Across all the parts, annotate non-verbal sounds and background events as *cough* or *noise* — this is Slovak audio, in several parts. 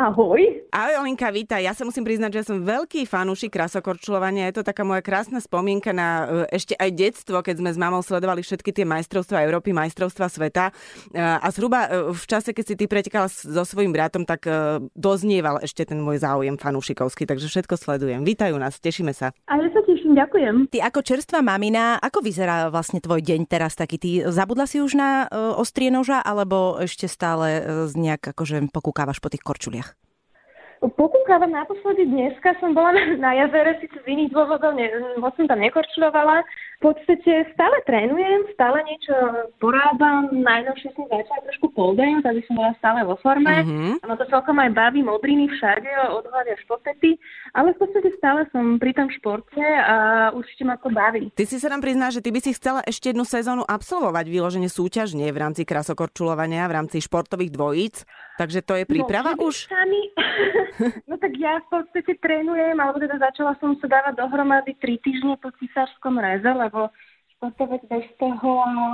Ahoj. Ahoj Olinka, vítaj. Ja sa musím priznať, že som veľký fanúšik krasokorčulovania. Je to taká moja krásna spomienka na e, ešte aj detstvo, keď sme s mamou sledovali všetky tie majstrovstvá Európy, majstrovstvá sveta. E, a zhruba e, v čase, keď si ty pretekala so svojím bratom, tak doznieval ešte ten môj záujem fanúšikovský, takže všetko sledujem. Vítajú nás, tešíme sa. A ja sa teším, ďakujem. Ty ako čerstvá mamina, ako vyzerá vlastne tvoj deň teraz taký? Ty zabudla si už na ostrie noža, alebo ešte stále nejak akože pokúkávaš po tých korčuliach? Pokúkávam naposledy dneska, som bola na, na jazere, síce z iných dôvodov, ne, moc som tam nekorčľovala. V podstate stále trénujem, stále niečo porábam, najnovšie som začala trošku pole dance, aby som bola stále vo forme. Mm-hmm. Ma to celkom aj baví, modriny všade, od hlavy až po pety, ale v podstate stále som pri tom športe a určite ma to baví. Ty si sa nám prizná, že ty by si chcela ešte jednu sezónu absolvovať vyloženie súťažne v rámci krasokorčulovania, v rámci športových dvojíc. Takže to je príprava no, už? Sami... *laughs* no tak ja v podstate trénujem, alebo teda začala som sa dávať dohromady tri týždne po cisárskom reze, lebo športovec bez toho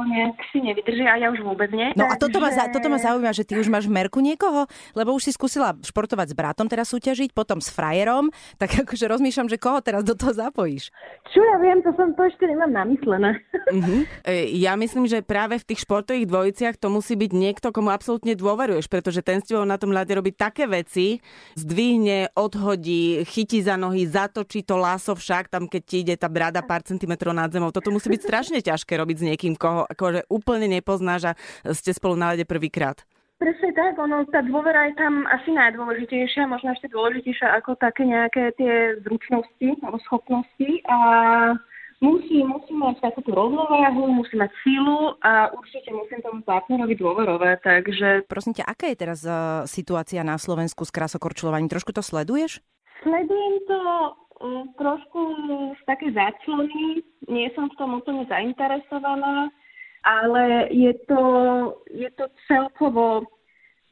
nejak si nevydrží a ja už vôbec nie. No a toto ma, toto ma zaujíma, že ty už máš v merku niekoho, lebo už si skúsila športovať s bratom teraz súťažiť, potom s frajerom, tak akože rozmýšľam, že koho teraz do toho zapojíš. Čo ja viem, to som to ešte nemám namyslené. Uh-huh. Ja myslím, že práve v tých športových dvojiciach to musí byť niekto, komu absolútne dôveruješ, pretože ten s tebou na tom ľade robí také veci, zdvihne, odhodí, chytí za nohy, zatočí to láso však, tam keď ti ide tá brada pár centimetrov nad zemou. Toto musí byť strašne ťažké robiť s niekým, koho akože úplne nepoznáš a ste spolu na lede prvýkrát. Presne tak, ono, tá dôvera je tam asi najdôležitejšia, možno ešte dôležitejšia ako také nejaké tie zručnosti alebo schopnosti a musí, musí mať takú tú rovnováhu, musí mať sílu a určite musím tomu partnerovi dôverovať, takže... Prosím ťa, aká je teraz uh, situácia na Slovensku s krasokorčulovaním? Trošku to sleduješ? Sledujem to trošku z také záclony, nie som v tom úplne zainteresovaná, ale je to, je to celkovo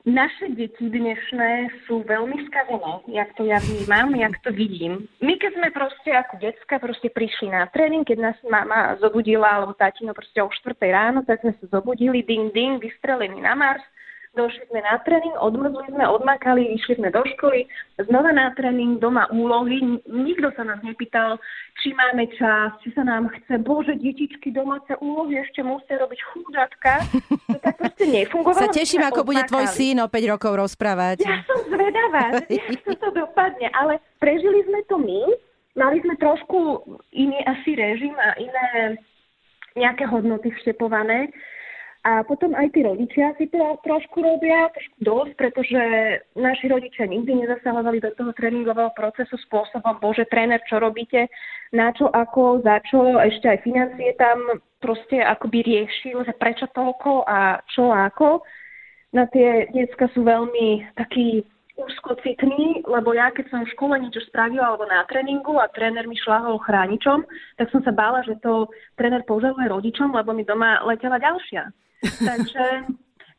naše deti dnešné sú veľmi skazené, jak to ja vnímam, jak to vidím. My keď sme proste ako decka proste prišli na tréning, keď nás mama zobudila, alebo tatino proste o 4 ráno, tak sme sa zobudili, ding, ding, vystrelení na Mars, došli sme na tréning, odmrzli sme, odmakali, išli sme do školy, znova na tréning, doma úlohy. Nikto sa nás nepýtal, či máme čas, či sa nám chce, bože, detičky, domáce úlohy ešte musia robiť chudátka. To tak proste nefungovalo. Sa teším, ako bude tvoj syn o 5 rokov rozprávať. Ja som zvedavá, ako to dopadne, ale prežili sme to my, mali sme trošku iný asi režim a iné nejaké hodnoty vštepované. A potom aj tí rodičia si to trošku robia, trošku dosť, pretože naši rodičia nikdy nezasahovali do toho tréningového procesu spôsobom, bože, tréner, čo robíte, na čo, ako, za čo, ešte aj financie tam proste akoby riešil, že prečo toľko a čo ako. Na tie detská sú veľmi takí úzkocitný, lebo ja keď som v škole niečo spravila alebo na tréningu a tréner mi šlahol chráničom, tak som sa bála, že to tréner požaluje rodičom, lebo mi doma letela ďalšia. Takže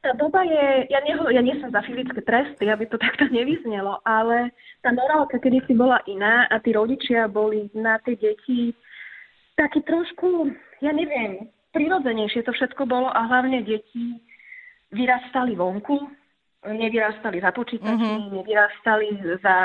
tá doba je, ja, neho, ja nie som za fyzické tresty, aby to *laughs* takto nevyznelo, ale tá morálka kedy si bola iná a tí rodičia boli na tie deti taký trošku, ja neviem, prirodzenejšie to všetko bolo a hlavne deti vyrastali vonku, nevyrastali za počítačmi, mm-hmm. nevyrastali za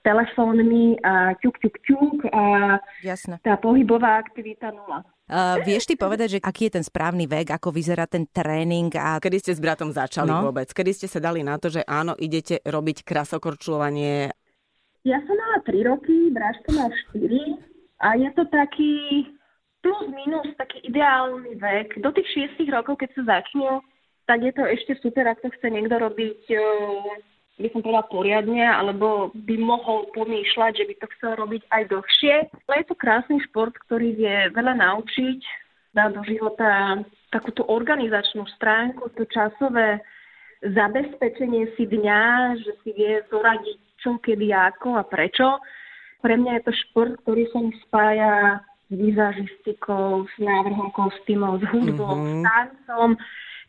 telefónmi a ťuk, ťuk, ťuk a Jasne. tá pohybová aktivita nula. Uh, vieš ty povedať, že aký je ten správny vek, ako vyzerá ten tréning? A... Kedy ste s bratom začali no? vôbec? Kedy ste sa dali na to, že áno, idete robiť krasokorčulovanie? Ja som mala 3 roky, bráško mal 4 a je to taký plus minus taký ideálny vek. Do tých 6 rokov, keď sa začne, tak je to ešte super, ak to chce niekto robiť uh, by som povedala poriadne, alebo by mohol pomýšľať, že by to chcel robiť aj dlhšie. Ale je to krásny šport, ktorý vie veľa naučiť, dá do života takúto organizačnú stránku, to časové zabezpečenie si dňa, že si vie zoradiť čo, kedy, ako a prečo. Pre mňa je to šport, ktorý sa mi spája s vizažistikou, s návrhom kostýmov, s hudbou, mm-hmm. s tancom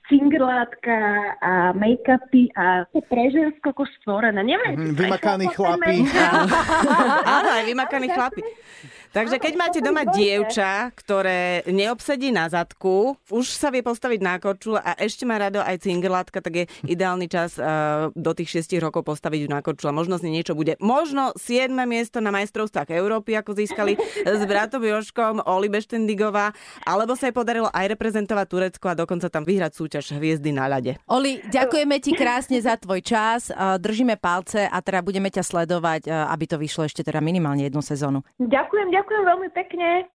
cingrlátka a make-upy a to pre žensko ako stvorené. Neviem, mm, vymakaní chlapi. *laughs* *laughs* Áno, aj vymakaní chlapi. Takže keď máte doma dievča, ktoré neobsedí na zadku, už sa vie postaviť na korčule a ešte má rado aj cingerlátka, tak je ideálny čas uh, do tých 6 rokov postaviť ju na korčule. Možno z nej niečo bude. Možno 7. miesto na majstrovstvách Európy, ako získali s bratom Joškom, Oli Beštendigová, alebo sa jej podarilo aj reprezentovať Turecko a dokonca tam vyhrať súťaž Hviezdy na ľade. Oli, ďakujeme ti krásne za tvoj čas, držíme palce a teda budeme ťa sledovať, aby to vyšlo ešte teda minimálne jednu sezónu. Ďakujem, ďakujem veľmi pekne.